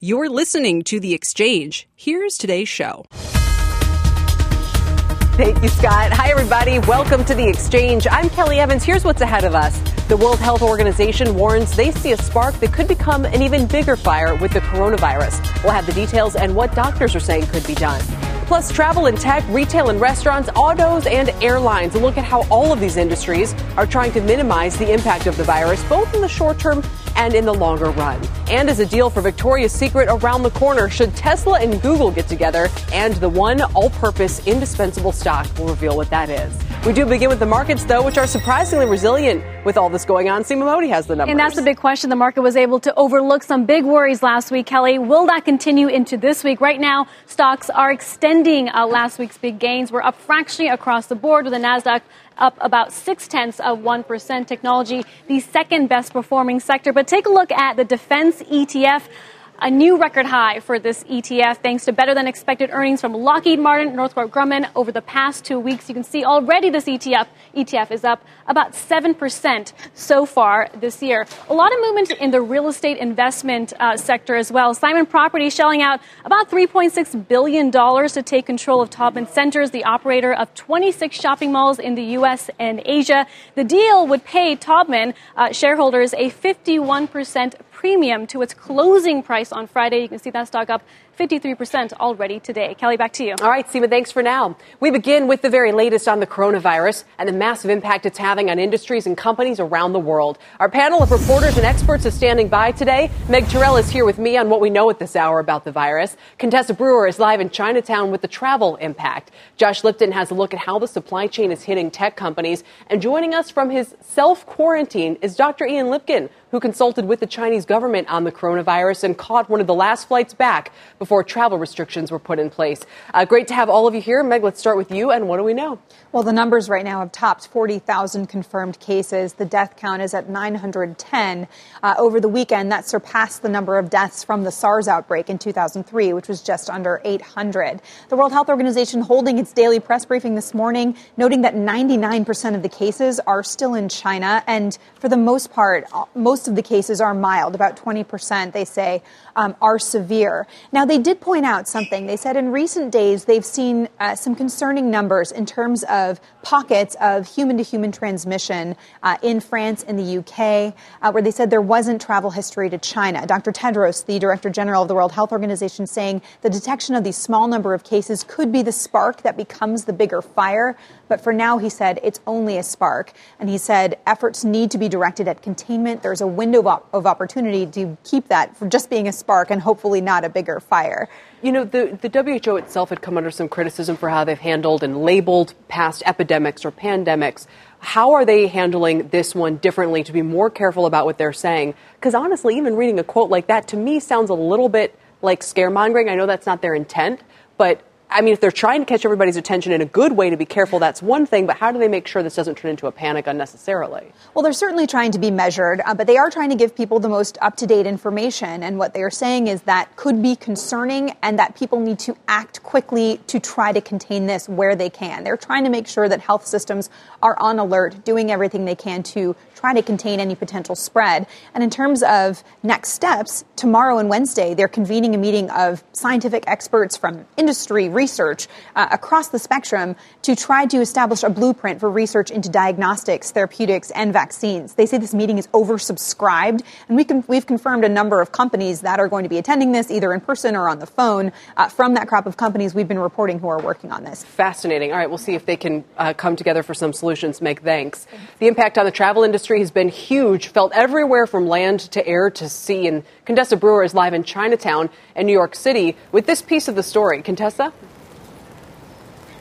You're listening to The Exchange. Here's today's show. Thank you, Scott. Hi, everybody. Welcome to The Exchange. I'm Kelly Evans. Here's what's ahead of us. The World Health Organization warns they see a spark that could become an even bigger fire with the coronavirus. We'll have the details and what doctors are saying could be done. Plus, travel and tech, retail and restaurants, autos, and airlines. A look at how all of these industries are trying to minimize the impact of the virus, both in the short term and in the longer run. And as a deal for Victoria's Secret around the corner, should Tesla and Google get together? And the one all purpose indispensable stock will reveal what that is. We do begin with the markets, though, which are surprisingly resilient with all this going on. Seema Modi has the numbers. And that's the big question. The market was able to overlook some big worries last week, Kelly. Will that continue into this week? Right now, stocks are extending uh, last week's big gains. We're up fractionally across the board with the NASDAQ up about six tenths of 1%. Technology, the second best performing sector. But take a look at the defense ETF a new record high for this ETF thanks to better than expected earnings from Lockheed Martin, Northrop Grumman over the past two weeks. You can see already this ETF ETF is up about 7% so far this year. A lot of movement in the real estate investment uh, sector as well. Simon Property shelling out about $3.6 billion to take control of Taubman Centers, the operator of 26 shopping malls in the U.S. and Asia. The deal would pay Taubman uh, shareholders a 51% premium to its closing price on Friday. You can see that stock up 53% already today. Kelly, back to you. All right, Seema, thanks for now. We begin with the very latest on the coronavirus and the massive impact it's having on industries and companies around the world. Our panel of reporters and experts is standing by today. Meg Terrell is here with me on what we know at this hour about the virus. Contessa Brewer is live in Chinatown with the travel impact. Josh Lipton has a look at how the supply chain is hitting tech companies. And joining us from his self quarantine is Dr. Ian Lipkin, who consulted with the Chinese government on the coronavirus and caught one of the last flights back before travel restrictions were put in place. Uh, great to have all of you here. Meg, let's start with you. And what do we know? Well, the numbers right now have topped 40,000 confirmed cases. The death count is at 910. Uh, over the weekend, that surpassed the number of deaths from the SARS outbreak in 2003, which was just under 800. The World Health Organization holding its daily press briefing this morning, noting that 99% of the cases are still in China. And for the most part, most of the cases are mild. About 20%, they say, um, are severe. Now, they did point out something. They said in recent days they've seen uh, some concerning numbers in terms of pockets of human to human transmission uh, in France and the UK, uh, where they said there wasn't travel history to China. Dr. Tedros, the Director General of the World Health Organization, saying the detection of these small number of cases could be the spark that becomes the bigger fire. But for now, he said it's only a spark. And he said efforts need to be directed at containment. There's a window of, op- of opportunity to keep that from just being a spark and hopefully not a bigger fire. You know, the, the WHO itself had come under some criticism for how they've handled and labeled past epidemics or pandemics. How are they handling this one differently to be more careful about what they're saying? Because honestly, even reading a quote like that to me sounds a little bit like scaremongering. I know that's not their intent, but I mean, if they're trying to catch everybody's attention in a good way to be careful, that's one thing, but how do they make sure this doesn't turn into a panic unnecessarily? Well, they're certainly trying to be measured, uh, but they are trying to give people the most up to date information. And what they are saying is that could be concerning and that people need to act quickly to try to contain this where they can. They're trying to make sure that health systems are on alert, doing everything they can to try to contain any potential spread. And in terms of next steps, tomorrow and Wednesday, they're convening a meeting of scientific experts from industry, research uh, across the spectrum to try to establish a blueprint for research into diagnostics, therapeutics, and vaccines. They say this meeting is oversubscribed, and we can, we've confirmed a number of companies that are going to be attending this either in person or on the phone. Uh, from that crop of companies, we've been reporting who are working on this. Fascinating. All right, we'll see if they can uh, come together for some solutions. Meg, thanks. The impact on the travel industry has been huge, felt everywhere from land to air to sea. And Contessa Brewer is live in Chinatown and New York City with this piece of the story. Contessa?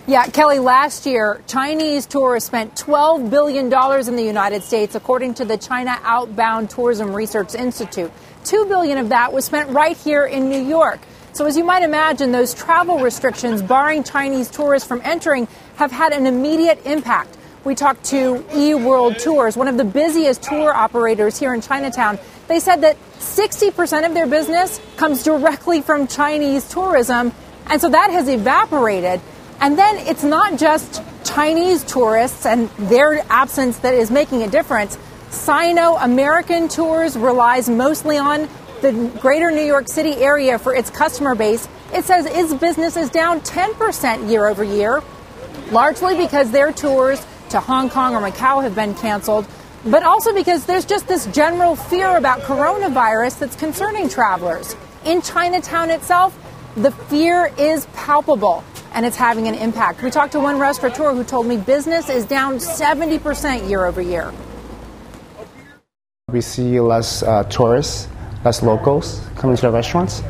Yeah, Kelly, last year, Chinese tourists spent $12 billion in the United States, according to the China Outbound Tourism Research Institute. 2 billion of that was spent right here in New York. So, as you might imagine, those travel restrictions barring Chinese tourists from entering have had an immediate impact. We talked to eWorld Tours, one of the busiest tour operators here in Chinatown. They said that 60% of their business comes directly from Chinese tourism, and so that has evaporated. And then it's not just Chinese tourists and their absence that is making a difference. Sino American Tours relies mostly on the greater New York City area for its customer base. It says its business is down 10% year over year, largely because their tours to Hong Kong or Macau have been canceled, but also because there's just this general fear about coronavirus that's concerning travelers. In Chinatown itself, the fear is palpable and it's having an impact. We talked to one restaurateur who told me business is down 70% year over year. We see less uh, tourists, less locals coming to the restaurants,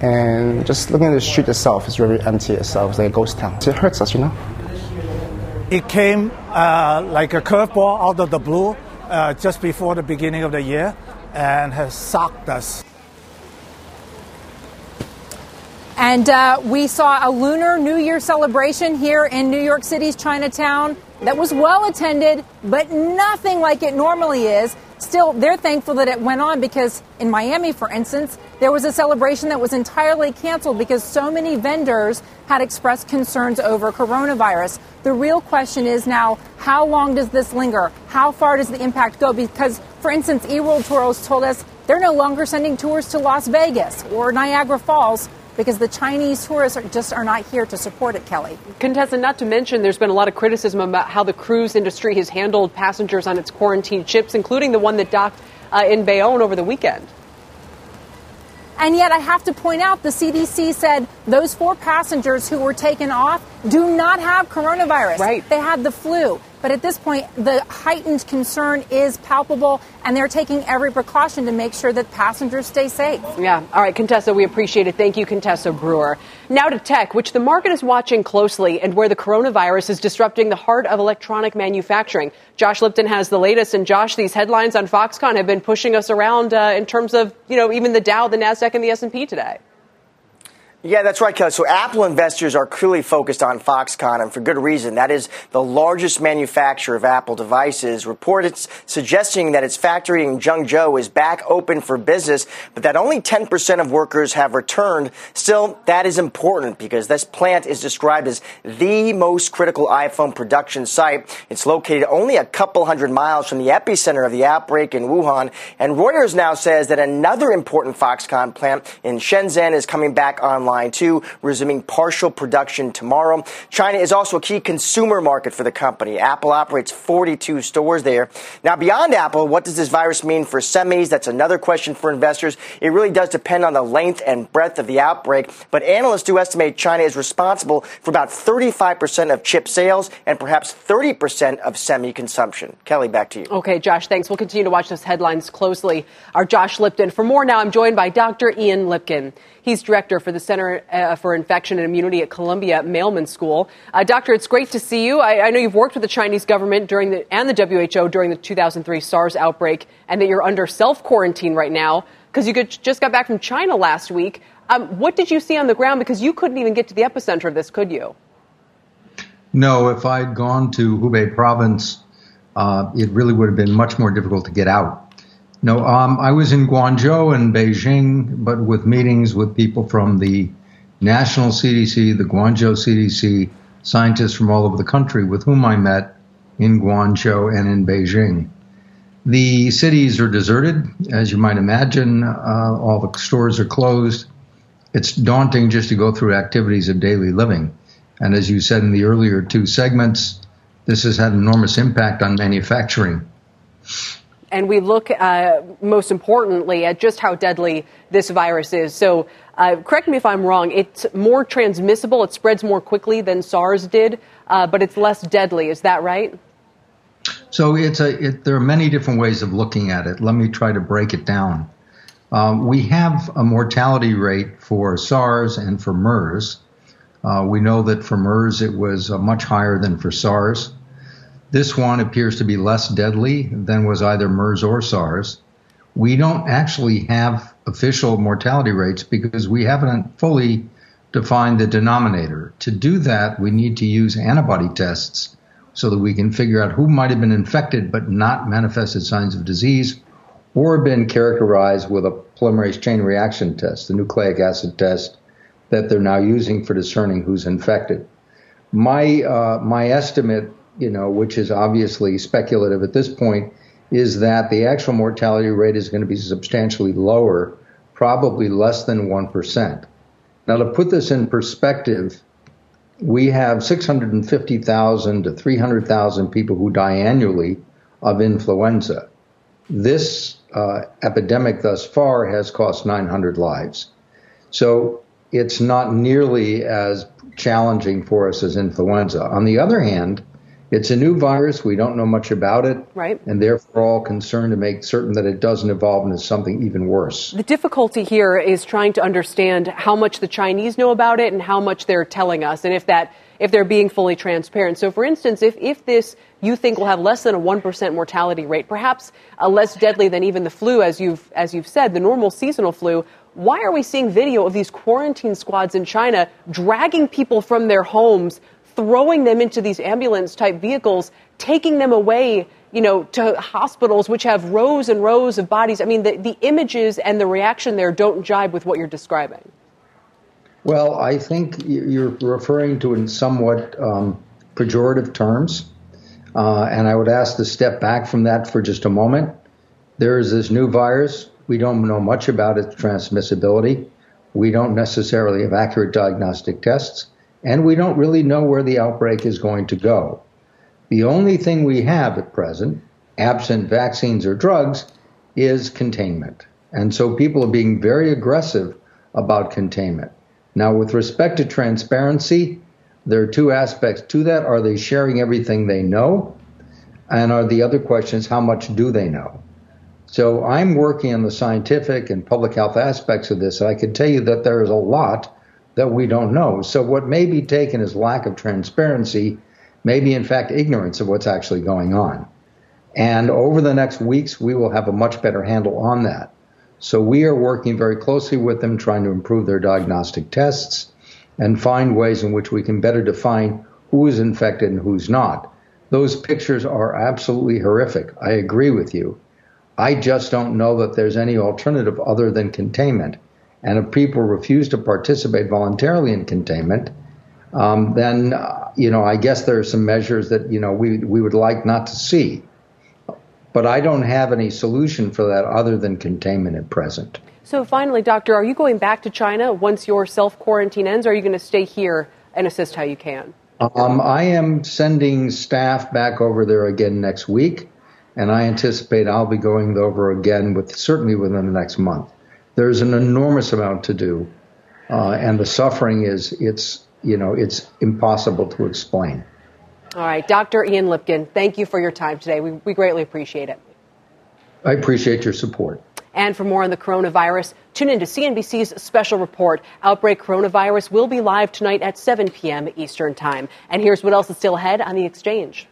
and just looking at the street itself is very empty itself. It's like a ghost town. It hurts us, you know. It came uh, like a curveball out of the blue uh, just before the beginning of the year and has shocked us. And uh, we saw a Lunar New Year celebration here in New York City's Chinatown that was well attended, but nothing like it normally is. Still, they're thankful that it went on because in Miami, for instance, there was a celebration that was entirely canceled because so many vendors had expressed concerns over coronavirus. The real question is now how long does this linger? How far does the impact go? Because, for instance, eWorld Tours told us they're no longer sending tours to Las Vegas or Niagara Falls because the Chinese tourists are just are not here to support it, Kelly. Contessa, not to mention, there's been a lot of criticism about how the cruise industry has handled passengers on its quarantine ships, including the one that docked uh, in Bayonne over the weekend. And yet, I have to point out the CDC said those four passengers who were taken off do not have coronavirus. Right. They had the flu. But at this point, the heightened concern is palpable, and they're taking every precaution to make sure that passengers stay safe. Yeah. All right, Contessa, we appreciate it. Thank you, Contessa Brewer. Now to tech, which the market is watching closely and where the coronavirus is disrupting the heart of electronic manufacturing. Josh Lipton has the latest. And Josh, these headlines on Foxconn have been pushing us around uh, in terms of, you know, even the Dow, the NASDAQ, and the S&P today. Yeah, that's right, Kelly. So Apple investors are clearly focused on Foxconn, and for good reason. That is the largest manufacturer of Apple devices. Reports suggesting that its factory in Zhengzhou is back open for business, but that only 10% of workers have returned. Still, that is important because this plant is described as the most critical iPhone production site. It's located only a couple hundred miles from the epicenter of the outbreak in Wuhan, and Reuters now says that another important Foxconn plant in Shenzhen is coming back online Line 2, resuming partial production tomorrow. China is also a key consumer market for the company. Apple operates 42 stores there. Now, beyond Apple, what does this virus mean for semis? That's another question for investors. It really does depend on the length and breadth of the outbreak, but analysts do estimate China is responsible for about 35% of chip sales and perhaps 30% of semi consumption. Kelly, back to you. Okay, Josh, thanks. We'll continue to watch those headlines closely. Our Josh Lipton. For more now, I'm joined by Dr. Ian Lipkin. He's director for the Center uh, for Infection and Immunity at Columbia Mailman School. Uh, doctor, it's great to see you. I, I, know you've worked with the Chinese government during the, and the WHO during the 2003 SARS outbreak, and that you're under self quarantine right now because you could, just got back from China last week. Um, what did you see on the ground? Because you couldn't even get to the epicenter of this, could you? No, if I'd gone to Hubei province, uh, it really would have been much more difficult to get out. No, um, I was in Guangzhou and Beijing, but with meetings with people from the national CDC, the Guangzhou CDC, scientists from all over the country with whom I met in Guangzhou and in Beijing. The cities are deserted, as you might imagine. Uh, all the stores are closed. It's daunting just to go through activities of daily living. And as you said in the earlier two segments, this has had enormous impact on manufacturing and we look uh, most importantly at just how deadly this virus is. So, uh, correct me if I'm wrong, it's more transmissible, it spreads more quickly than SARS did, uh, but it's less deadly. Is that right? So, it's a, it, there are many different ways of looking at it. Let me try to break it down. Um, we have a mortality rate for SARS and for MERS. Uh, we know that for MERS it was uh, much higher than for SARS. This one appears to be less deadly than was either MERS or SARS. we don't actually have official mortality rates because we haven't fully defined the denominator. To do that, we need to use antibody tests so that we can figure out who might have been infected but not manifested signs of disease or been characterized with a polymerase chain reaction test, the nucleic acid test that they're now using for discerning who's infected. My uh, my estimate, you know, which is obviously speculative at this point, is that the actual mortality rate is going to be substantially lower, probably less than one percent. Now, to put this in perspective, we have 650,000 to 300,000 people who die annually of influenza. This uh, epidemic thus far has cost 900 lives. So it's not nearly as challenging for us as influenza. On the other hand, it's a new virus. We don't know much about it. Right. And therefore, all concerned to make certain that it doesn't evolve into something even worse. The difficulty here is trying to understand how much the Chinese know about it and how much they're telling us, and if that if they're being fully transparent. So, for instance, if, if this you think will have less than a 1% mortality rate, perhaps uh, less deadly than even the flu, as you've, as you've said, the normal seasonal flu, why are we seeing video of these quarantine squads in China dragging people from their homes, throwing them into these ambulance type vehicles, taking them away, you know, to hospitals which have rows and rows of bodies. I mean, the, the images and the reaction there don't jibe with what you're describing. Well, I think you're referring to in somewhat um, pejorative terms. Uh, and I would ask to step back from that for just a moment. There is this new virus. We don't know much about its transmissibility. We don't necessarily have accurate diagnostic tests and we don't really know where the outbreak is going to go. The only thing we have at present, absent vaccines or drugs, is containment. And so people are being very aggressive about containment. Now, with respect to transparency, there are two aspects to that. Are they sharing everything they know? And are the other questions, how much do they know? So I'm working on the scientific and public health aspects of this. I can tell you that there is a lot that we don't know. So what may be taken as lack of transparency may be in fact ignorance of what's actually going on. And over the next weeks, we will have a much better handle on that. So we are working very closely with them, trying to improve their diagnostic tests and find ways in which we can better define who is infected and who's not. Those pictures are absolutely horrific. I agree with you. I just don't know that there's any alternative other than containment. And if people refuse to participate voluntarily in containment, um, then uh, you know I guess there are some measures that you know we we would like not to see. But I don't have any solution for that other than containment at present. So finally, doctor, are you going back to China once your self quarantine ends, or are you going to stay here and assist how you can? Um, I am sending staff back over there again next week, and I anticipate I'll be going over again with certainly within the next month there's an enormous amount to do, uh, and the suffering is it's you know it's impossible to explain. All right, Dr. Ian Lipkin, thank you for your time today. We, we greatly appreciate it. I appreciate your support. And for more on the coronavirus, tune in to CNBC's special report. Outbreak Coronavirus will be live tonight at 7 p.m. Eastern Time. And here's what else is still ahead on the exchange.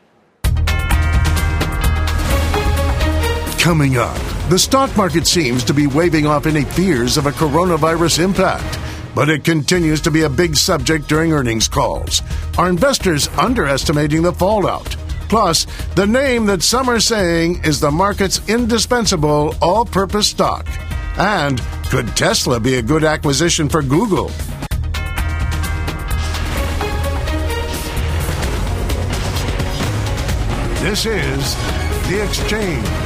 Coming up. The stock market seems to be waving off any fears of a coronavirus impact, but it continues to be a big subject during earnings calls. Are investors underestimating the fallout? Plus, the name that some are saying is the market's indispensable all purpose stock. And could Tesla be a good acquisition for Google? This is The Exchange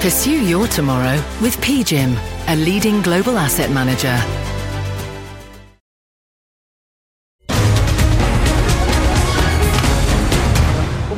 Pursue your tomorrow with PGIM, a leading global asset manager.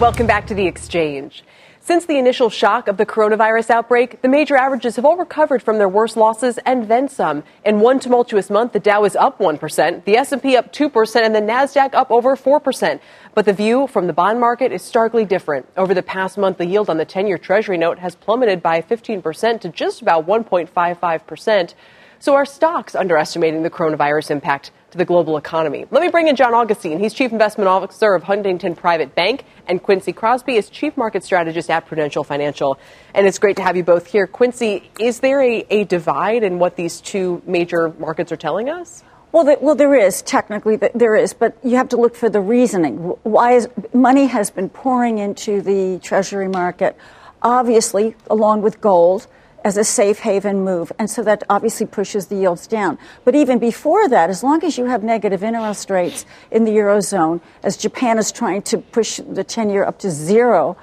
Welcome back to the exchange. Since the initial shock of the coronavirus outbreak, the major averages have all recovered from their worst losses and then some. In one tumultuous month, the Dow is up 1%, the S&P up 2%, and the Nasdaq up over 4%. But the view from the bond market is starkly different. Over the past month, the yield on the 10-year Treasury note has plummeted by 15% to just about 1.55%. So are stocks underestimating the coronavirus impact to the global economy? Let me bring in John Augustine. He's Chief Investment Officer of Huntington Private Bank, and Quincy Crosby is Chief Market Strategist at Prudential Financial. And it's great to have you both here. Quincy, is there a, a divide in what these two major markets are telling us? Well, the, well, there is technically there is, but you have to look for the reasoning. Why is money has been pouring into the Treasury market, obviously along with gold as a safe haven move. And so that obviously pushes the yields down. But even before that, as long as you have negative interest rates in the Eurozone, as Japan is trying to push the 10 year up to zero,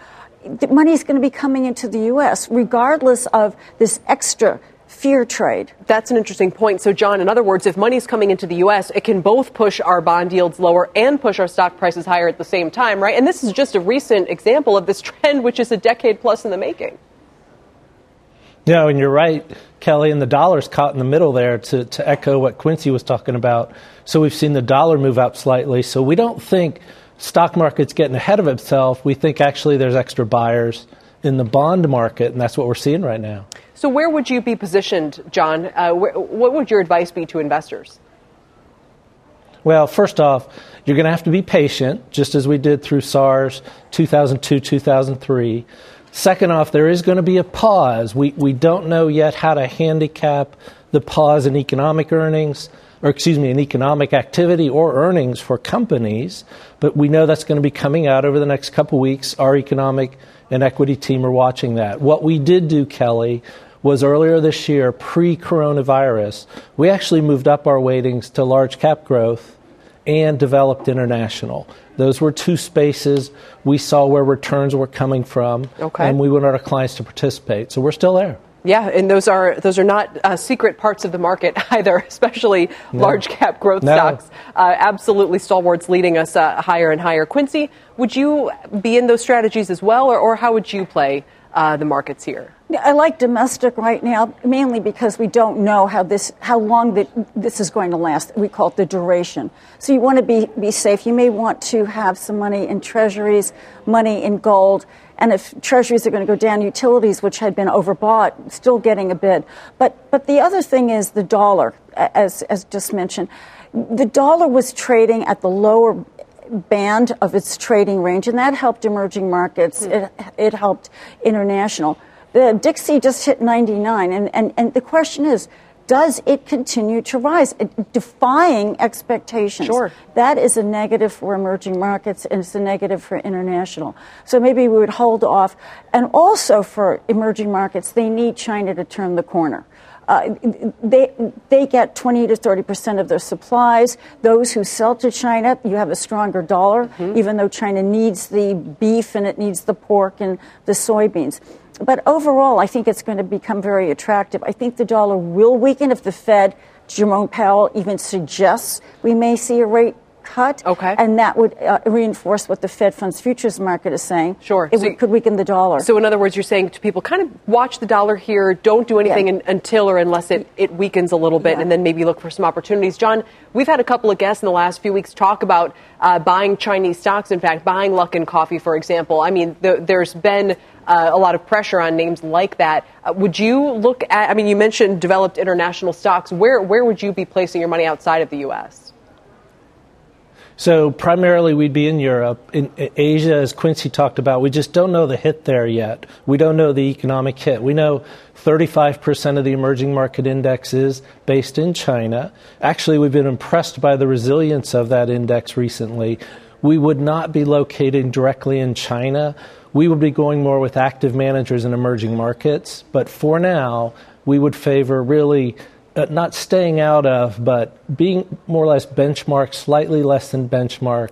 money is going to be coming into the U.S., regardless of this extra fear trade. That's an interesting point. So, John, in other words, if money's coming into the U.S., it can both push our bond yields lower and push our stock prices higher at the same time, right? And this is just a recent example of this trend, which is a decade plus in the making. Yeah, and you're right, Kelly, and the dollar's caught in the middle there to, to echo what Quincy was talking about. So we've seen the dollar move up slightly. So we don't think stock market's getting ahead of itself. We think actually there's extra buyers in the bond market, and that's what we're seeing right now. So where would you be positioned, John? Uh, where, what would your advice be to investors? Well, first off, you're going to have to be patient, just as we did through SARS 2002, 2003. Second off, there is going to be a pause. We, we don't know yet how to handicap the pause in economic earnings, or excuse me, in economic activity or earnings for companies, but we know that's going to be coming out over the next couple weeks. Our economic and equity team are watching that. What we did do, Kelly, was earlier this year, pre coronavirus, we actually moved up our weightings to large cap growth and developed international. Those were two spaces we saw where returns were coming from, okay. and we wanted our clients to participate. So we're still there. Yeah, and those are those are not uh, secret parts of the market either, especially no. large cap growth no. stocks. Uh, absolutely stalwarts leading us uh, higher and higher. Quincy, would you be in those strategies as well, or, or how would you play uh, the markets here? I like domestic right now, mainly because we don't know how this, how long the, this is going to last. We call it the duration. So you want to be, be safe. You may want to have some money in treasuries, money in gold, and if treasuries are going to go down, utilities, which had been overbought, still getting a bid. But, but the other thing is the dollar, as, as just mentioned. The dollar was trading at the lower band of its trading range, and that helped emerging markets. Mm. It, it helped international. The Dixie just hit 99, and, and, and the question is, does it continue to rise, defying expectations? Sure. That is a negative for emerging markets and it's a negative for international. So maybe we would hold off. And also for emerging markets, they need China to turn the corner. Uh, they they get 20 to 30 percent of their supplies. Those who sell to China, you have a stronger dollar, mm-hmm. even though China needs the beef and it needs the pork and the soybeans but overall, I think it's going to become very attractive. I think the dollar will weaken if the Fed, Jerome Powell, even suggests we may see a rate cut. Okay. And that would uh, reinforce what the Fed funds futures market is saying. Sure. It so could weaken the dollar. So, in other words, you're saying to people, kind of watch the dollar here, don't do anything yeah. in, until or unless it, it weakens a little bit, yeah. and then maybe look for some opportunities. John, we've had a couple of guests in the last few weeks talk about uh, buying Chinese stocks, in fact, buying Luckin Coffee, for example. I mean, the, there's been uh, a lot of pressure on names like that. Uh, would you look at, I mean, you mentioned developed international stocks. Where, where would you be placing your money outside of the U.S.? So primarily we'd be in Europe. In Asia, as Quincy talked about, we just don't know the hit there yet. We don't know the economic hit. We know 35% of the emerging market index is based in China. Actually, we've been impressed by the resilience of that index recently. We would not be located directly in China. We would be going more with active managers in emerging markets. But for now, we would favor really uh, not staying out of, but being more or less benchmark, slightly less than benchmark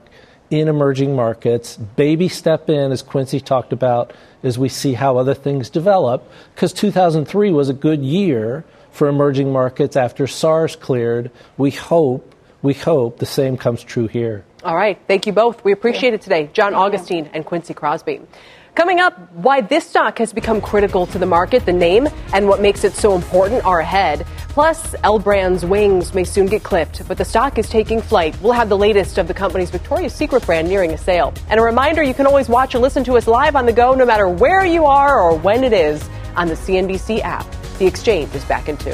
in emerging markets. Baby step in, as Quincy talked about, as we see how other things develop. Because 2003 was a good year for emerging markets after SARS cleared. We hope, we hope the same comes true here. All right. Thank you both. We appreciate it today. John Augustine and Quincy Crosby. Coming up, why this stock has become critical to the market, the name, and what makes it so important are ahead. Plus, L Brand's wings may soon get clipped, but the stock is taking flight. We'll have the latest of the company's Victoria's Secret brand nearing a sale. And a reminder you can always watch or listen to us live on the go no matter where you are or when it is on the CNBC app. The exchange is back in two.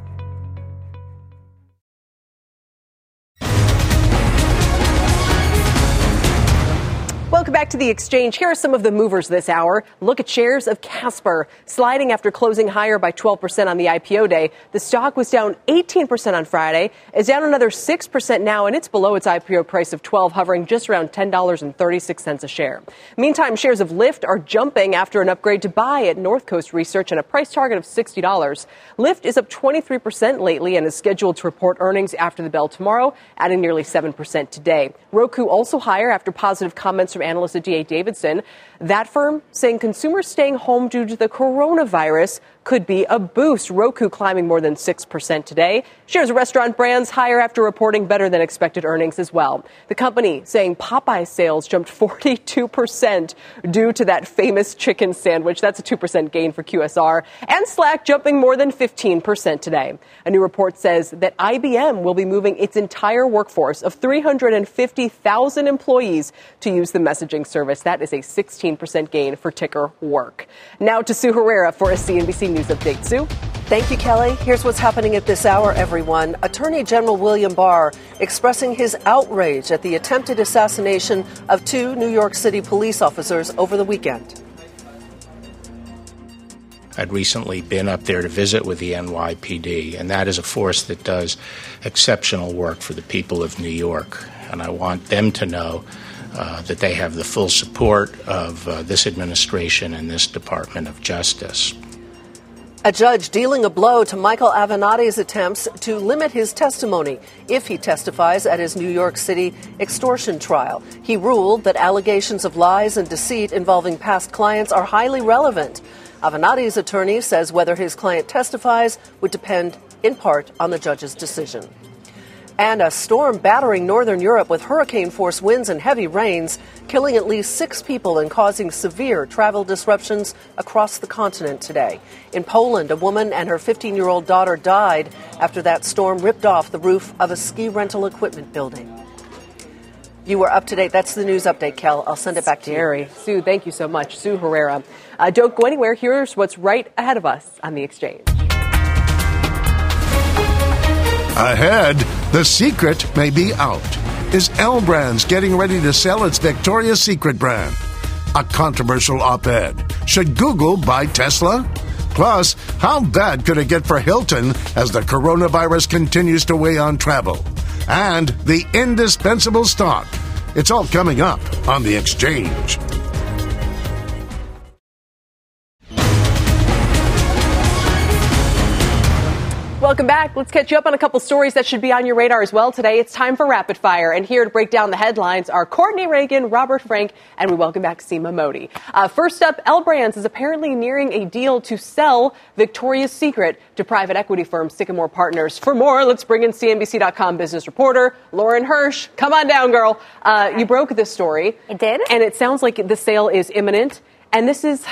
Welcome back to the exchange. Here are some of the movers this hour. Look at shares of Casper sliding after closing higher by 12% on the IPO day. The stock was down 18% on Friday. It's down another 6% now, and it's below its IPO price of 12, hovering just around $10.36 a share. Meantime, shares of Lyft are jumping after an upgrade to buy at North Coast Research and a price target of $60. Lyft is up 23% lately and is scheduled to report earnings after the bell tomorrow, adding nearly 7% today. Roku also higher after positive comments from analyst at D.A. Davidson. That firm saying consumers staying home due to the coronavirus could be a boost. Roku climbing more than 6% today. Shares of restaurant brands higher after reporting better than expected earnings as well. The company saying Popeye sales jumped 42% due to that famous chicken sandwich. That's a 2% gain for QSR. And Slack jumping more than 15% today. A new report says that IBM will be moving its entire workforce of 350,000 employees to use the messaging service. That is a 16% gain for ticker work. Now to Sue Herrera for a CNBC News Update. Sue? Thank you, Kelly. Here's what's happening at this hour, everyone. Attorney General William Barr expressing his outrage at the attempted assassination of two New York City police officers over the weekend. I'd recently been up there to visit with the NYPD, and that is a force that does exceptional work for the people of New York. And I want them to know uh, that they have the full support of uh, this administration and this Department of Justice. A judge dealing a blow to Michael Avenatti's attempts to limit his testimony if he testifies at his New York City extortion trial. He ruled that allegations of lies and deceit involving past clients are highly relevant. Avenatti's attorney says whether his client testifies would depend in part on the judge's decision. And a storm battering northern Europe with hurricane force winds and heavy rains, killing at least six people and causing severe travel disruptions across the continent today. In Poland, a woman and her 15 year old daughter died after that storm ripped off the roof of a ski rental equipment building. You were up to date. That's the news update, Kel. I'll send it back to you. Sue, thank you so much. Sue Herrera. Uh, don't go anywhere. Here's what's right ahead of us on the exchange. Ahead, the secret may be out. Is L Brands getting ready to sell its Victoria's Secret brand? A controversial op ed. Should Google buy Tesla? Plus, how bad could it get for Hilton as the coronavirus continues to weigh on travel? And the indispensable stock. It's all coming up on the exchange. Welcome back. Let's catch you up on a couple stories that should be on your radar as well today. It's time for Rapid Fire. And here to break down the headlines are Courtney Reagan, Robert Frank, and we welcome back Seema Modi. Uh, first up, L Brands is apparently nearing a deal to sell Victoria's Secret to private equity firm Sycamore Partners. For more, let's bring in CNBC.com business reporter Lauren Hirsch. Come on down, girl. Uh, you broke this story. I did. And it sounds like the sale is imminent. And this is,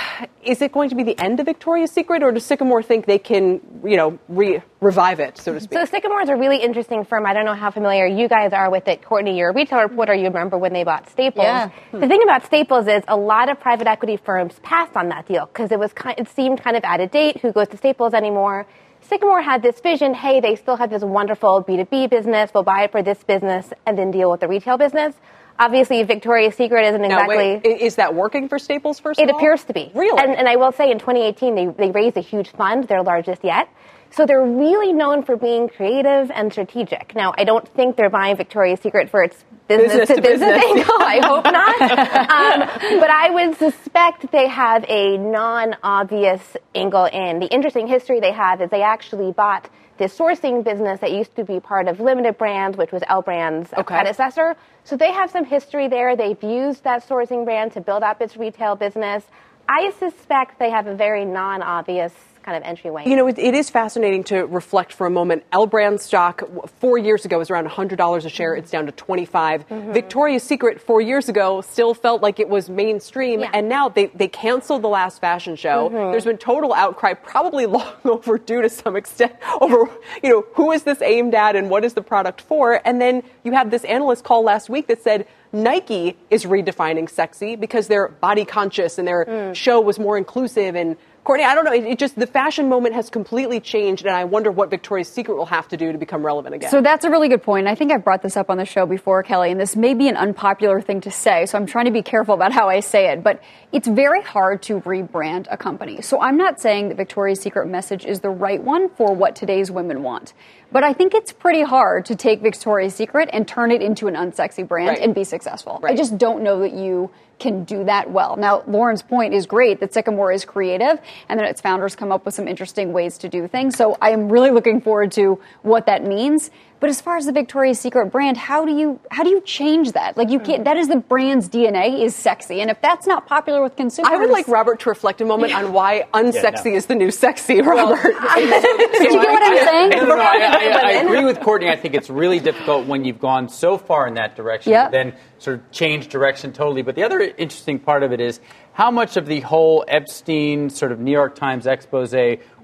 is it going to be the end of Victoria's Secret, or does Sycamore think they can, you know, re- revive it, so to speak? So Sycamore is a really interesting firm. I don't know how familiar you guys are with it. Courtney, you're a retail reporter. You remember when they bought Staples. Yeah. The thing about Staples is a lot of private equity firms passed on that deal because it was, it seemed kind of out of date. Who goes to Staples anymore? Sycamore had this vision. Hey, they still have this wonderful B2B business. We'll buy it for this business and then deal with the retail business. Obviously, Victoria's Secret isn't Now, exactly. wait, is that working for Staples, first It appears to be. Really? And, and I will say in 2018, they, they raised a huge fund, their largest yet. So they're really known for being creative and strategic. Now, I don't think they're buying Victoria's Secret for its business, Business to to business, business. angle. I hope not. um, but I would suspect they have a non-obvious angle in. The interesting history they have is they actually bought this sourcing business that used to be part of Limited Brands, which was L Brand's Okay. predecessor. So they have some history there. They've used that sourcing brand to build up its retail business. I suspect they have a very non-obvious kind of entryway. You know, it, it is fascinating to reflect for a moment. L brand stock four years ago was around $100 a share. It's down to 25. Mhm. Victoria's Secret four years ago still felt like it was mainstream, and now they, they canceled the last fashion show. Mhm. There's been total outcry, probably long overdue to some extent, over you know who is this aimed at and what is the product for. And then you have this analyst call last week that said. Nike is redefining sexy because they're body conscious and their show was more inclusive and Courtney, I don't know. It, it just the fashion moment has completely changed, and I wonder what Victoria's Secret will have to do to become relevant again. So that's a really good point. I think I've brought this up on the show before, Kelly, and this may be an unpopular thing to say, so I'm trying to be careful about how I say it, but it's very hard to rebrand a company. So I'm not saying that Victoria's Secret message is the right one for what today's women want. But I think it's pretty hard to take Victoria's Secret and turn it into an unsexy brand Right. and be successful. I just don't know that you can do that well. Now, Lauren's point is great that Sycamore is creative and that its founders come up with some interesting ways to do things. So I am really looking forward to what that means. But as far as the Victoria's Secret brand, how do you how do you change that? Like you can't mm. that is the brand's DNA is sexy. And if that's not popular with consumers I would like Robert to reflect a moment on why unsexy no. is the new sexy, Robert. Do you get what I'm saying? No, no, no, I, I, I agree with Courtney. I think it's really difficult when you've gone so far in that direction Yeah. to then sort of change direction totally. But the other interesting part of it is how much of the whole Epstein sort of New York Times expose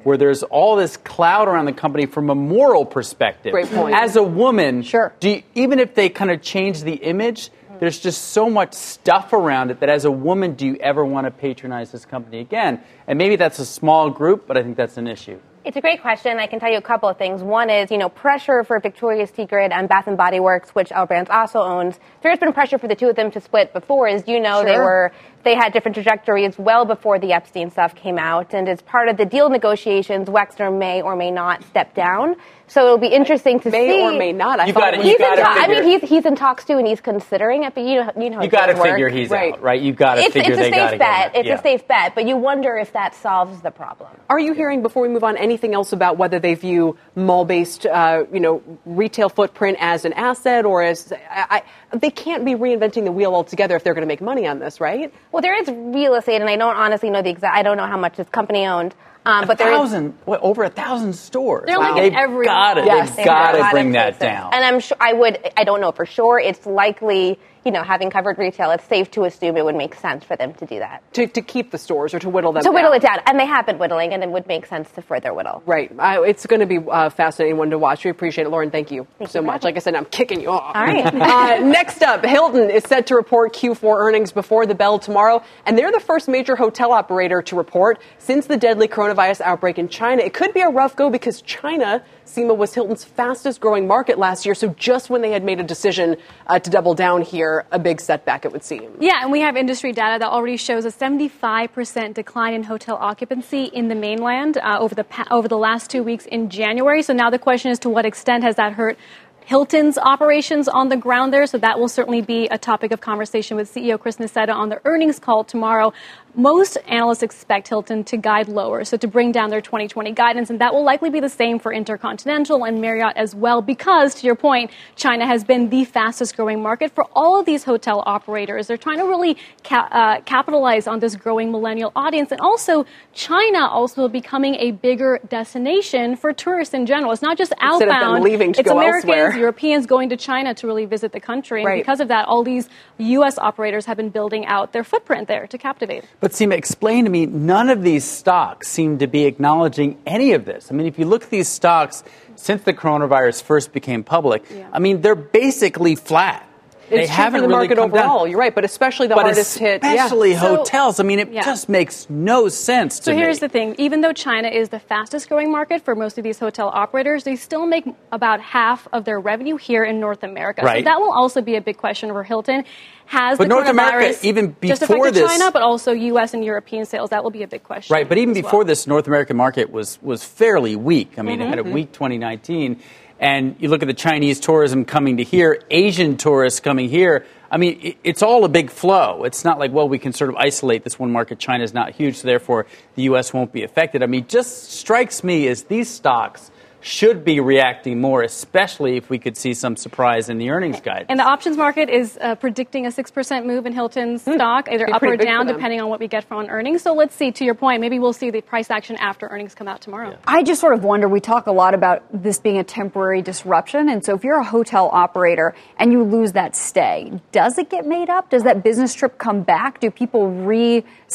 where there's all this cloud around the company from a moral perspective. Great point. As a woman, sure. Do you, even if they kind of change the image, there's just so much stuff around it that as a woman, do you ever want to patronize this company again? And maybe that's a small group, but I think that's an issue. It's a great question. I can tell you a couple of things. One is, you know, pressure for Victoria's Secret and Bath and Body Works, which L Brands also owns. There's been pressure for the two of them to split before. As you know, they were they had different trajectories well before the Epstein stuff came out, and as part of the deal negotiations, Wexner may or may not step down. So it'll be interesting to May see. or may not. I You thought gotta- it was- you He's in gotta I mean, he's he's in talks too, and he's considering it. But you know, you know, You got to deals work. figure he's right. out, right? You got to It's, figure it's a they got to safe bet. It's Yeah. a safe bet, but you wonder if that solves the problem. Are you hearing before we move on anything else about whether they view mall-based, uh, you know, retail footprint as an asset or as I, I, they can't be reinventing the wheel altogether if they're going to make money on this, right? Well, there is real estate, and I don't honestly know the exact. I don't know how much this company owned, um, a but there is. thousand, what, over a thousand stores. They're like they've in every got to, Yes. they've got have a to bring that down. And I'm sure I would. I don't know for sure. It's likely, you know, having covered retail, it's safe to assume it would make sense for them to do that. To, to keep the stores or to whittle them to whittle it down, and they have been whittling, and it would make sense to further whittle. Right. I, it's going to be a fascinating one to watch. We appreciate it. Lauren, thank you Thank so you much. Like I said, I'm kicking you off. All right. uh, next up, Hilton is set to report Q4 earnings before the bell tomorrow, and they're the first major hotel operator to report since the deadly coronavirus outbreak in China. It could be a rough go because China, Seema, was Hilton's fastest growing market last year. So just when they had made a decision uh, to double down here, a big setback, it would seem. Yeah, and we have industry data that already shows a 75% decline in hotel occupancy in the mainland uh, over the pa- over the last two weeks in January. So now the question is, to what extent has that hurt? Hilton's operations on the ground there, so that will certainly be a topic of conversation with CEO Chris Nassetta on the earnings call tomorrow. Most analysts expect Hilton to guide lower, so to bring down their 2020 guidance, and that will likely be the same for Intercontinental and Marriott as well, because to your point, China has been the fastest growing market for all of these hotel operators. They're trying to really ca- uh, capitalize on this growing millennial audience, and also China also becoming a bigger destination for tourists in general. It's not just Instead of them outbound; leaving to it's Americans, elsewhere. Europeans going to China to really visit the country, and Right. because of that, all these U.S. operators have been building out their footprint there to captivate. But Seema, explain to me, none of these stocks seem to be acknowledging any of this. I mean, if you look at these stocks since the coronavirus first became public, yeah. I mean, they're basically flat. It's they haven't the market really overall. Down. You're right, but especially the but hardest especially hit. Especially yeah. hotels. I mean, it yeah. just makes no sense so me. here's the thing: even though China is the fastest growing market for most of these hotel operators, they still make about half of their revenue here in North America. Right. So that will also be a big question for Hilton. Has but the North America, even before just affected this, China, but also U.S. and European sales? That will be a big question. Right, but even before well. this, North American market was was fairly weak. I mean, mm-hmm. it had a weak 2019. And you look at the Chinese tourism coming to here, Asian tourists coming here. I mean, it's all a big flow. It's not like, well, we can sort of isolate this one market. China's not huge, so therefore the U.S. won't be affected. I mean, just strikes me as these stocks should be reacting more, especially if we could see some surprise in the earnings guide. And the options market is uh, predicting a 6% move in Hilton's mm. stock, either up or down, depending on what we get from earnings. So let's see, to your point, maybe we'll see the price action after earnings come out tomorrow. Yeah. I just sort of wonder we talk a lot about this being a temporary disruption. And so if you're a hotel operator and you lose that stay, does it get made up? Does that business trip come back? Do people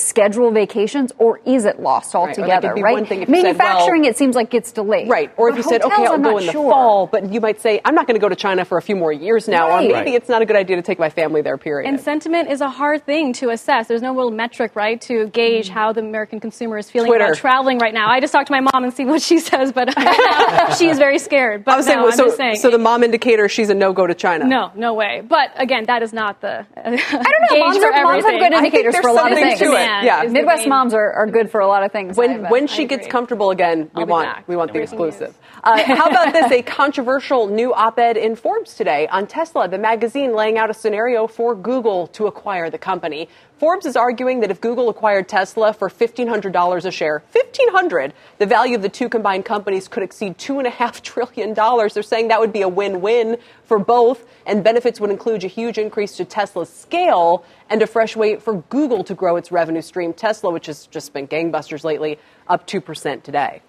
reschedule vacations or is it lost altogether? Right? right? Manufacturing, said, well, it seems like it's delayed. Right. Or if you said, okay, I'll go in the sure. fall, but you might say, I'm not going to go to China for a few more years now, right. or maybe right. it's not a good idea to take my family there, period. And sentiment is a hard thing to assess. There's no real metric, right, to gauge mm. how the American consumer is feeling Twitter. about traveling right now. I just talked to my mom and see what she says, but she is very scared. But I was no, saying, I'm so, saying. so the mom indicator, she's a no go to China. No, no way. But again, that is not the uh, I don't know. Moms, are, moms have good indicators for a lot of things. To it. Yeah, Midwest moms are, are good for a lot of things. When when she gets comfortable again, we want we want the exclusive. Uh, how about this? A controversial new op ed in Forbes today on Tesla, the magazine laying out a scenario for Google to acquire the company. Forbes is arguing that if Google acquired Tesla for $1,500 a share, 1,500, the value of the two combined companies could exceed $2.5 trillion. They're saying that would be a win win for both, and benefits would include a huge increase to Tesla's scale and a fresh way for Google to grow its revenue stream. Tesla, which has just been gangbusters lately, up 2% today.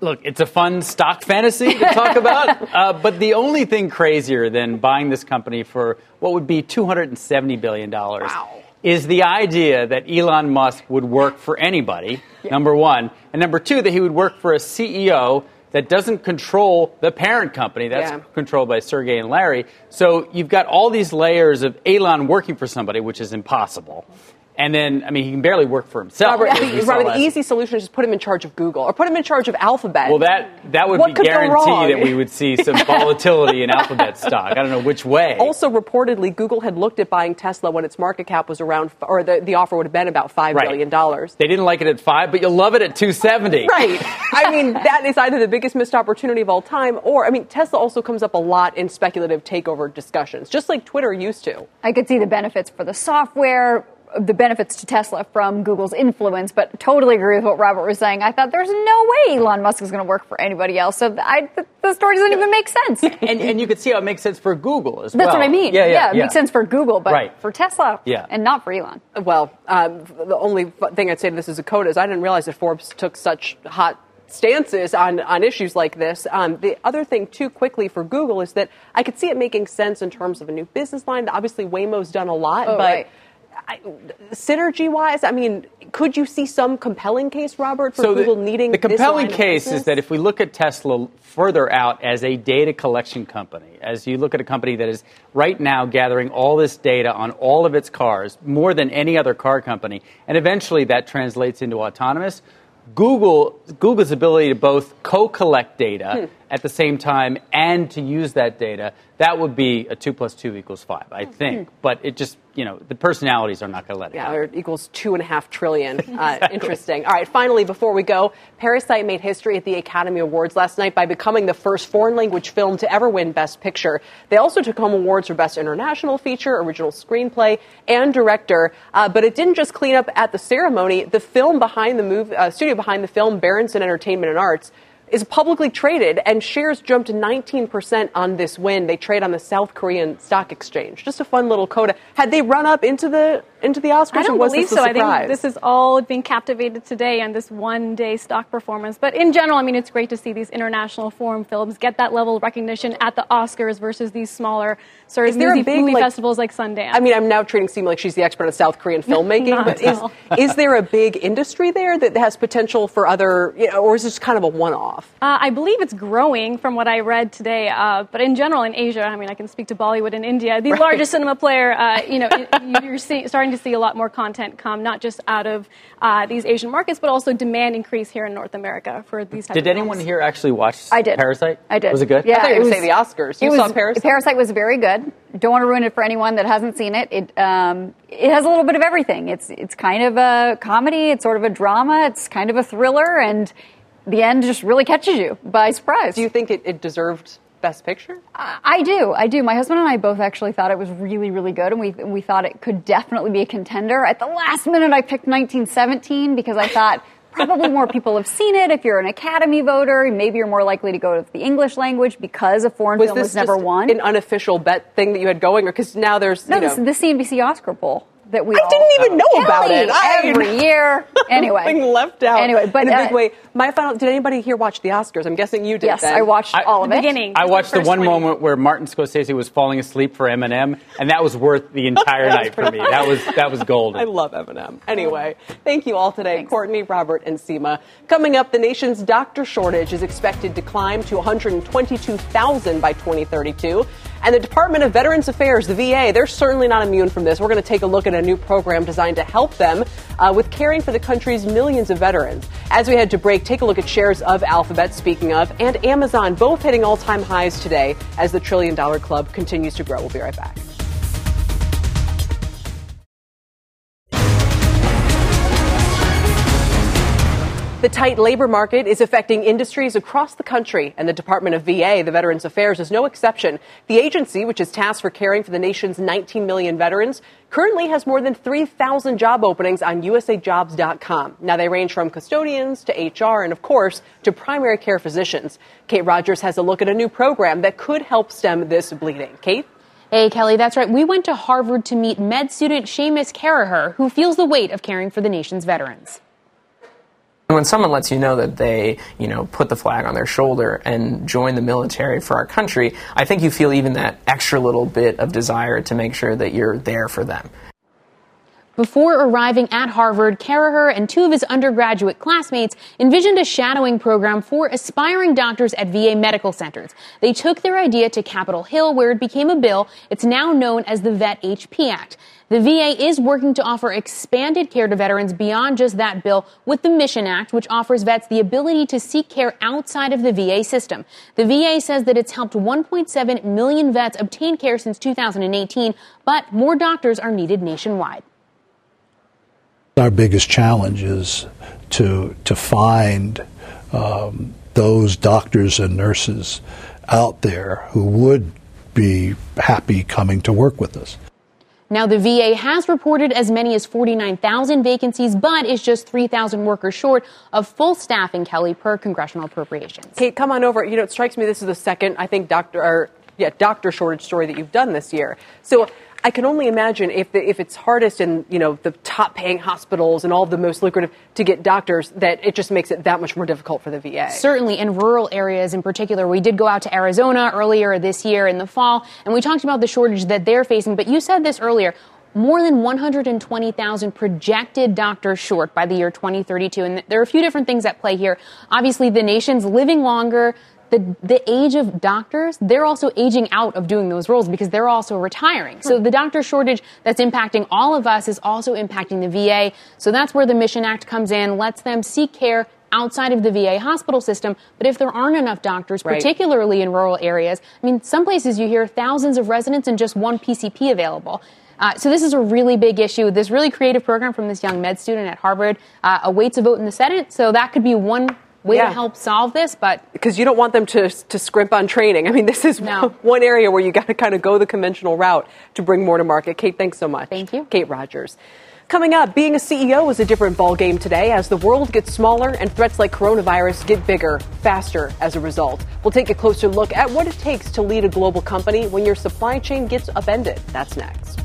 Look, it's a fun stock fantasy to talk about, uh, but the only thing crazier than buying this company for what would be $270 billion wow. Is the idea that Elon Musk would work for anybody, yeah. number one, and number two, that he would work for a CEO that doesn't control the parent company. That's yeah. controlled by Sergey and Larry. So you've got all these layers of Elon working for somebody, which is impossible. And then, I mean, he can barely work for himself. Robert, the, Robert, the easy solution is just put him in charge of Google or put him in charge of Alphabet. Well, that that would what be guarantee that we would see some volatility in Alphabet stock. I don't know which way. Also, reportedly, Google had looked at buying Tesla when its market cap was around, or the, the offer would have been about five right. billion dollars. They didn't like it at five, but you'll love it at two seventy. Right. I mean, that is either the biggest missed opportunity of all time, or I mean, Tesla also comes up a lot in speculative takeover discussions, just like Twitter used to. I could see the benefits for the software the benefits to Tesla from Google's influence, but totally agree with what Robert was saying. I thought there's no way Elon Musk is going to work for anybody else. So I, the, the, story doesn't even make sense. and, and you could see how it makes sense for Google as That's well. That's what I mean. Yeah, yeah, yeah it yeah. makes sense for Google, but right. for Tesla, yeah. and not for Elon. Well, um, the only thing I'd say to this as a code is I didn't realize that Forbes took such hot stances on, on issues like this. Um, the other thing, too, quickly for Google is that I could see it making sense in terms of a new business line. Obviously, Waymo's done a lot, oh, but. Right synergy wise, I mean, could you see some compelling case, Robert, for so Google the, needing the compelling case is that if we look at Tesla further out as a data collection company, as you look at a company that is right now gathering all this data on all of its cars, more than any other car company, and eventually that translates into autonomous. Google Google's ability to both co-collect data hmm. At the same time and to use that data that would be a two plus two equals five, I hmm. think. But it just you know the personalities are not going to let it. Yeah, it equals two and a half trillion. Uh. Interesting. All right, finally, before we go, Parasite made history at the Academy Awards last night by becoming the first foreign language film to ever win Best Picture. They also took home awards for Best International Feature, Original Screenplay, and Director. Uh, but it didn't just clean up at the ceremony. The film behind the movie, uh, studio behind the film, Barunson Entertainment and Arts is publicly traded, and shares jumped 19% on this win. They trade on the South Korean Stock Exchange. Just a fun little coda. Had they run up into the into the Oscars? I don't believe so. I think this is all being captivated today on this one day stock performance. But in general, I mean, it's great to see these international foreign films get that level of recognition at the Oscars versus these smaller sort of a big, movie like- festivals like Sundance. I mean, I'm now treating Seema like she's the expert on South Korean filmmaking, but is, is there a big industry there that has potential for other, you know, or is this kind of a one-off? Uh, I believe it's growing from what I read today, uh, but in general in Asia, I mean, I can speak to Bollywood in India, the Right. largest cinema player. Uh, you know, you're starting to see a lot more content come, not just out of uh, these Asian markets, but also demand increase here in North America for these types Did of anyone films. here actually watch I did. Parasite? I did. Was it good? Yeah, I thought you it were was, going to say the Oscars. You it saw was, Parasite? Parasite was very good. Don't want to ruin it for anyone that hasn't seen it. It um, it has a little bit of everything. It's it's kind of a comedy. It's sort of a drama. It's kind of a thriller, and the end just really catches you by surprise. Do you think it, it deserved Best Picture? Uh, I do. I do. My husband and I both actually thought it was really, really good, and we we thought it could definitely be a contender. At the last minute, I picked 1917 because I thought probably more people have seen it. If you're an Academy voter, maybe you're more likely to go to the English language because a foreign Was film was never won. an unofficial bet thing that you had going, or because now there's no, you know, this, the CNBC Oscar poll that we I all- didn't even know about it. I- every year. Anyway, Being left out. Anyway, but in a big uh, way. My final. Did anybody here watch the Oscars? I'm guessing you did. Yes, then. I watched all of the it. beginning. I watched the first one 20. moment where Martin Scorsese was falling asleep for Eminem, and that was worth the entire night for me. That was that was golden. I love Eminem. Anyway, thank you all today, Courtney, Robert, and Seema. Coming up, the nation's doctor shortage is expected to climb to 122,000 by 2032. And the Department of Veterans Affairs, the VA, they're certainly not immune from this. We're going to take a look at a new program designed to help them uh, with caring for the country's millions of veterans. As we head to break, take a look at shares of Alphabet, speaking of, and Amazon, both hitting all time highs today as the trillion dollar club continues to grow. We'll be right back. The tight labor market is affecting industries across the country, and the Department of VA, the Veterans Affairs, is no exception. The agency, which is tasked for caring for the nation's 19 million veterans, currently has more than 3,000 job openings on usajobs.com. Now, they range from custodians to HR and, of course, to primary care physicians. Kate Rogers has a look at a new program that could help stem this bleeding. Kate? Hey, Kelly, that's right. We went to Harvard to meet med student Seamus Carraher, who feels the weight of caring for the nation's veterans. When someone lets you know that they, you know, put the flag on their shoulder and join the military for our country, I think you feel even that extra little bit of desire to make sure that you're there for them. Before arriving at Harvard, Carraher and two of his undergraduate classmates envisioned a shadowing program for aspiring doctors at VA medical centers. They took their idea to Capitol Hill, where it became a bill. It's now known as the Vet HP Act. The VA is working to offer expanded care to veterans beyond just that bill with the Mission Act, which offers vets the ability to seek care outside of the VA system. The VA says that it's helped 1.7 million vets obtain care since 2018, but more doctors are needed nationwide. Our biggest challenge is to to find um, those doctors and nurses out there who would be happy coming to work with us. Now, the VA has reported as many as 49,000 vacancies, but is just 3,000 workers short of full staffing, Kelly, per congressional appropriations. Kate, come on over. You know, it strikes me this is the second, I think, doctor or yeah, doctor shortage story that you've done this year. So I can only imagine if the, if it's hardest in you know the top paying hospitals and all the most lucrative to get doctors, that it just makes it that much more difficult for the VA. Certainly in rural areas in particular. We did go out to Arizona earlier this year in the fall, and we talked about the shortage that they're facing. But you said this earlier. More than 120,000 projected doctors short by the year 2032. And there are a few different things at play here. Obviously, the nation's living longer. The, the age of doctors, they're also aging out of doing those roles because they're also retiring. So the doctor shortage that's impacting all of us is also impacting the VA. So that's where the Mission Act comes in, lets them seek care outside of the VA hospital system. But if there aren't enough doctors, Right. particularly in rural areas, I mean, some places you hear thousands of residents and just one PCP available. Uh, so this is a really big issue. This really creative program from this young med student at Harvard uh, awaits a vote in the Senate. So that could be one way Yeah. to help solve this. But because you don't want them to to scrimp on training. I mean, this is No. one area where you got to kind of go the conventional route to bring more to market. Kate, thanks so much. Thank you, Kate Rogers. Coming up, being a CEO is a different ballgame today as the world gets smaller and threats like coronavirus get bigger, faster as a result. We'll take a closer look at what it takes to lead a global company when your supply chain gets upended. That's next.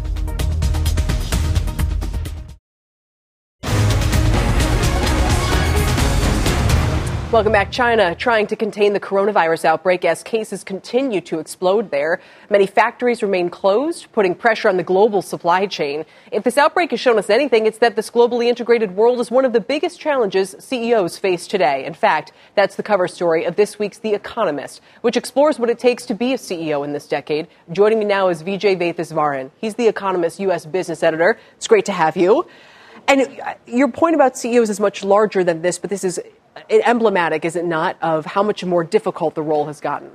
Welcome back. China trying to contain the coronavirus outbreak as cases continue to explode there. Many factories remain closed, putting pressure on the global supply chain. If this outbreak has shown us anything, it's that this globally integrated world is one of the biggest challenges CEOs face today. In fact, that's the cover story of this week's The Economist, which explores what it takes to be a CEO in this decade. Joining me now is Vijay Vaitheeswaran. He's The Economist U.S. business editor. It's great to have you. And uh, your point about CEOs is much larger than this, but this is emblematic, is it not, of how much more difficult the role has gotten?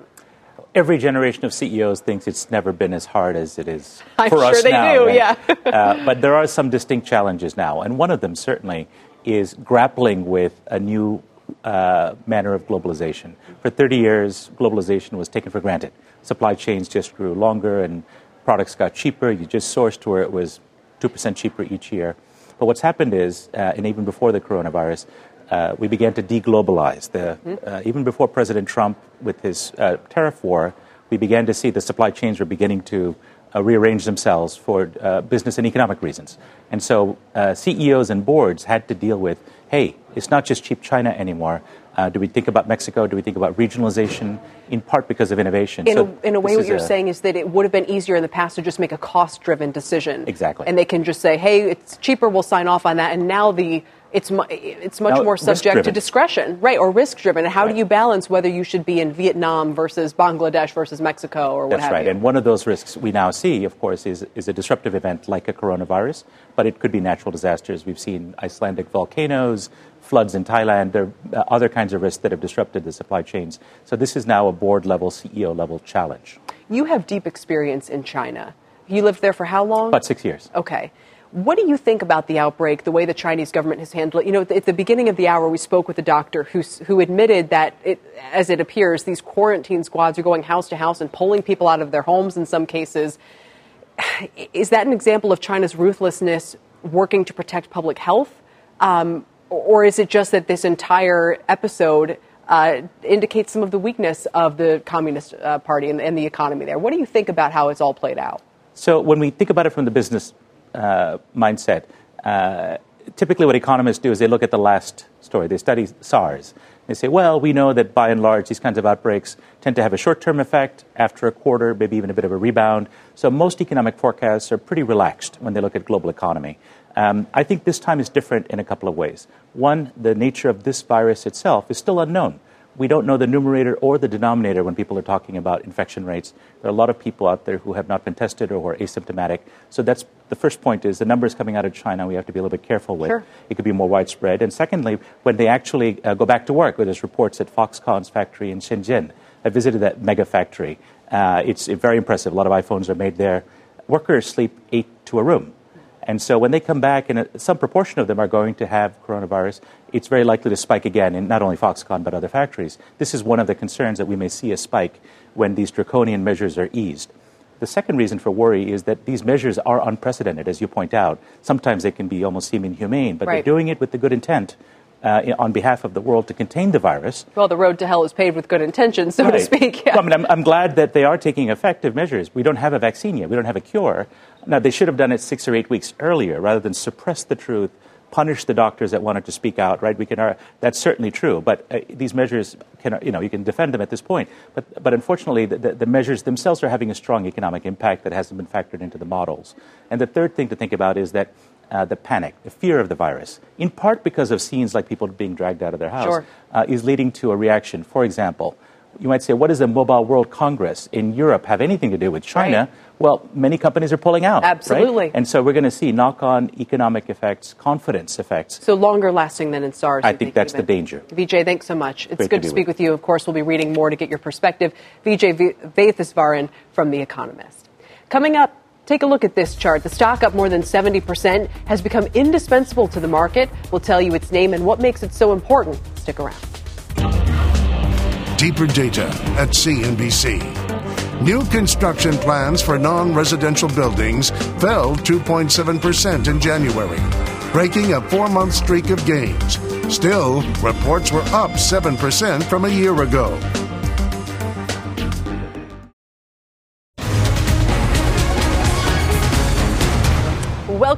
Every generation of CEOs thinks it's never been as hard as it is for I'm for sure us they now. do, right? yeah. uh, but there are some distinct challenges now, and one of them certainly is grappling with a new uh, manner of globalization. For 30 years, globalization was taken for granted. Supply chains just grew longer, and products got cheaper. You just sourced to where it was 2% cheaper each year. But what's happened is, uh, and even before the coronavirus, uh, we began to deglobalize. The, uh, even before President Trump, with his uh, tariff war, we began to see the supply chains were beginning to uh, rearrange themselves for uh, business and economic reasons. And so uh, CEOs and boards had to deal with hey, it's not just cheap China anymore. do we think about Mexico? Do we think about regionalization? In part because of innovation. In, so a, in a way, what you're a, saying is that it would have been easier in the past to just make a cost driven decision. Exactly. And they can just say, hey, it's cheaper, we'll sign off on that. And now the it's mu- it's much Now, more subject to discretion, right, or risk driven. And how do you balance whether you should be in Vietnam versus Bangladesh versus Mexico or what That's have right. you? And one of those risks we now see, of course, is, is a disruptive event like a coronavirus, but it could be natural disasters. We've seen Icelandic volcanoes, floods in Thailand. There are uh, other kinds of risks that have disrupted the supply chains. So this is now a board level, CEO level challenge. You have deep experience in China. You lived there for how long? About six years. Okay. What do you think about the outbreak, the way the Chinese government has handled it? You know, at the beginning of the hour, we spoke with a doctor who, who admitted that, it, as it appears, these quarantine squads are going house to house and pulling people out of their homes in some cases. Is that an example of China's ruthlessness working to protect public health? Um, or is it just that this entire episode uh, indicates some of the weakness of the Communist uh, Party and, and the economy there? What do you think about how it's all played out? So when we think about it from the business mindset, uh, typically what economists do is they look at the last story. They study SARS. They say, well, we know that by and large these kinds of outbreaks tend to have a short term effect after a quarter, maybe even a bit of a rebound. So most economic forecasts are pretty relaxed when they look at global economy. Um, I think this time is different in a couple of ways. One, the nature of this virus itself is still unknown. We don't know the numerator or the denominator when people are talking about infection rates. There are a lot of people out there who have not been tested or who are asymptomatic. So that's the first point is the numbers coming out of China we have to be a little bit careful with. Sure. It could be more widespread. And secondly, when they actually uh, go back to work, there's reports at Foxconn's factory in Shenzhen. I visited that mega factory. Uh, it's very impressive. A lot of iPhones are made there. Workers sleep eight to a room. And so when they come back, and uh, some proportion of them are going to have coronavirus, it's very likely to spike again in not only Foxconn but other factories. This is one of the concerns that we may see a spike when these draconian measures are eased. The second reason for worry is that these measures are unprecedented, as you point out. Sometimes they can be almost seem inhumane, but Right. they're doing it with the good intent uh, on behalf of the world to contain the virus. Well, the road to hell is paved with good intentions, so to speak. Yeah. Well, I mean, I'm, I'm glad that they are taking effective measures. We don't have a vaccine yet. We don't have a cure. Now, they should have done it six or eight weeks earlier rather than suppress the truth, punish the doctors that wanted to speak out, right? We can, uh, that's certainly true. But uh, these measures, can, you know, you can defend them at this point. But, but unfortunately, the, the, the measures themselves are having a strong economic impact that hasn't been factored into the models. And the third thing to think about is that uh, the panic, the fear of the virus, in part because of scenes like people being dragged out of their house, Sure. uh, is leading to a reaction. For example, you might say, what does the Mobile World Congress in Europe have anything to do with China? Right. Well, many companies are pulling out. right? Absolutely. And so we're going to see knock on economic effects, confidence effects. So longer lasting than in SARS. I think that's the danger. Vijay, thanks so much. It's Great good to to speak with you. Of course, we'll be reading more to get your perspective. Vijay V- Vaitheeswaran from The Economist. Coming up, take a look at this chart. The stock up more than 70% has become indispensable to the market. We'll tell you its name and what makes it so important. Stick around. Deeper data at CNBC. New construction plans for non residential buildings fell 2.7% in January, breaking a four month streak of gains. Still, reports were up 7% from a year ago.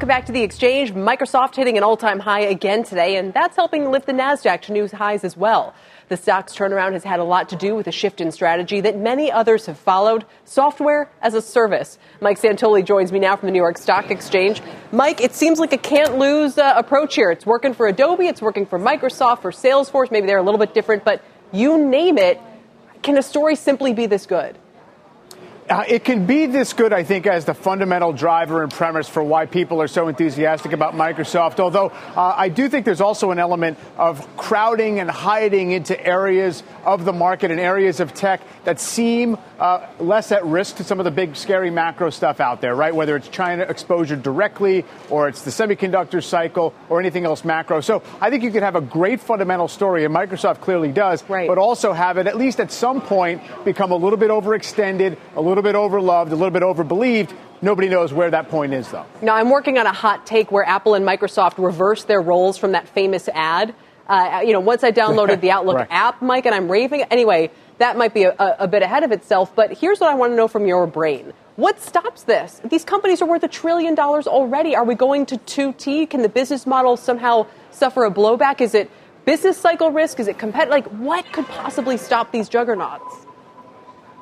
Welcome back to the exchange. Microsoft hitting an all time high again today, and that's helping lift the NASDAQ to new highs as well. The stock's turnaround has had a lot to do with a shift in strategy that many others have followed software as a service. Mike Santoli joins me now from the New York Stock Exchange. Mike, it seems like a can't lose uh, approach here. It's working for Adobe, it's working for Microsoft, for Salesforce. Maybe they're a little bit different, but you name it. Can a story simply be this good? Uh, it can be this good, I think, as the fundamental driver and premise for why people are so enthusiastic about Microsoft. Although uh, I do think there's also an element of crowding and hiding into areas of the market and areas of tech that seem uh, less at risk to some of the big, scary macro stuff out there, right? Whether it's China exposure directly or it's the semiconductor cycle or anything else macro. So I think you could have a great fundamental story, and Microsoft clearly does, right. but also have it at least at some point become a little bit overextended, a little bit overloved, a little bit overbelieved. Nobody knows where that point is, though. Now, I'm working on a hot take where Apple and Microsoft reverse their roles from that famous ad. Uh, you know, once I downloaded the Outlook right. app, Mike, and I'm raving. Anyway, that might be a, a bit ahead of itself. But here's what I want to know from your brain. What stops this? These companies are worth a trillion dollars already. Are we going to 2T? Can the business model somehow suffer a blowback? Is it business cycle risk? Is it competitive? Like, what could possibly stop these juggernauts?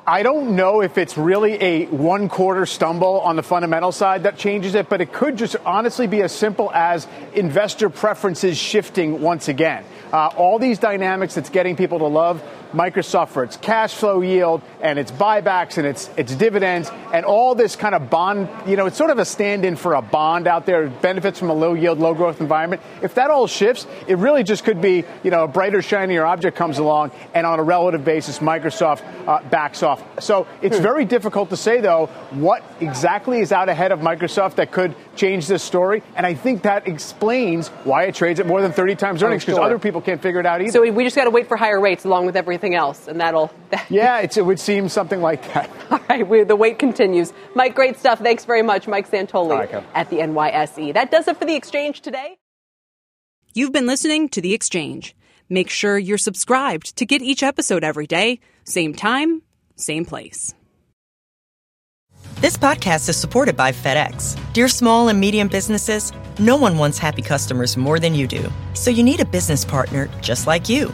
I don't know if it's really a one quarter stumble on the fundamental side that changes it, but it could just honestly be as simple as investor preferences shifting once again. Uh, all these dynamics that's getting people to love Microsoft for its cash flow yield and its buybacks and its its dividends and all this kind of bond, you know, it's sort of a stand-in for a bond out there. It benefits from a low yield, low growth environment. If that all shifts, it really just could be, you know, a brighter, shinier object comes along, and on a relative basis, Microsoft uh, backs off. So it's hmm. very difficult to say though what exactly is out ahead of Microsoft that could change this story, and I think that explains why it trades at more than 30 times earnings because sure. other people can't figure it out either. So we just got to wait for higher rates along with everything anything else, and that'll. yeah, it would seem something like that. All right, we, the wait continues. Mike, great stuff. Thanks very much, Mike Santoli right, at the NYSE. That does it for the exchange today. You've been listening to the exchange. Make sure you're subscribed to get each episode every day, same time, same place. This podcast is supported by FedEx. Dear small and medium businesses, no one wants happy customers more than you do. So you need a business partner just like you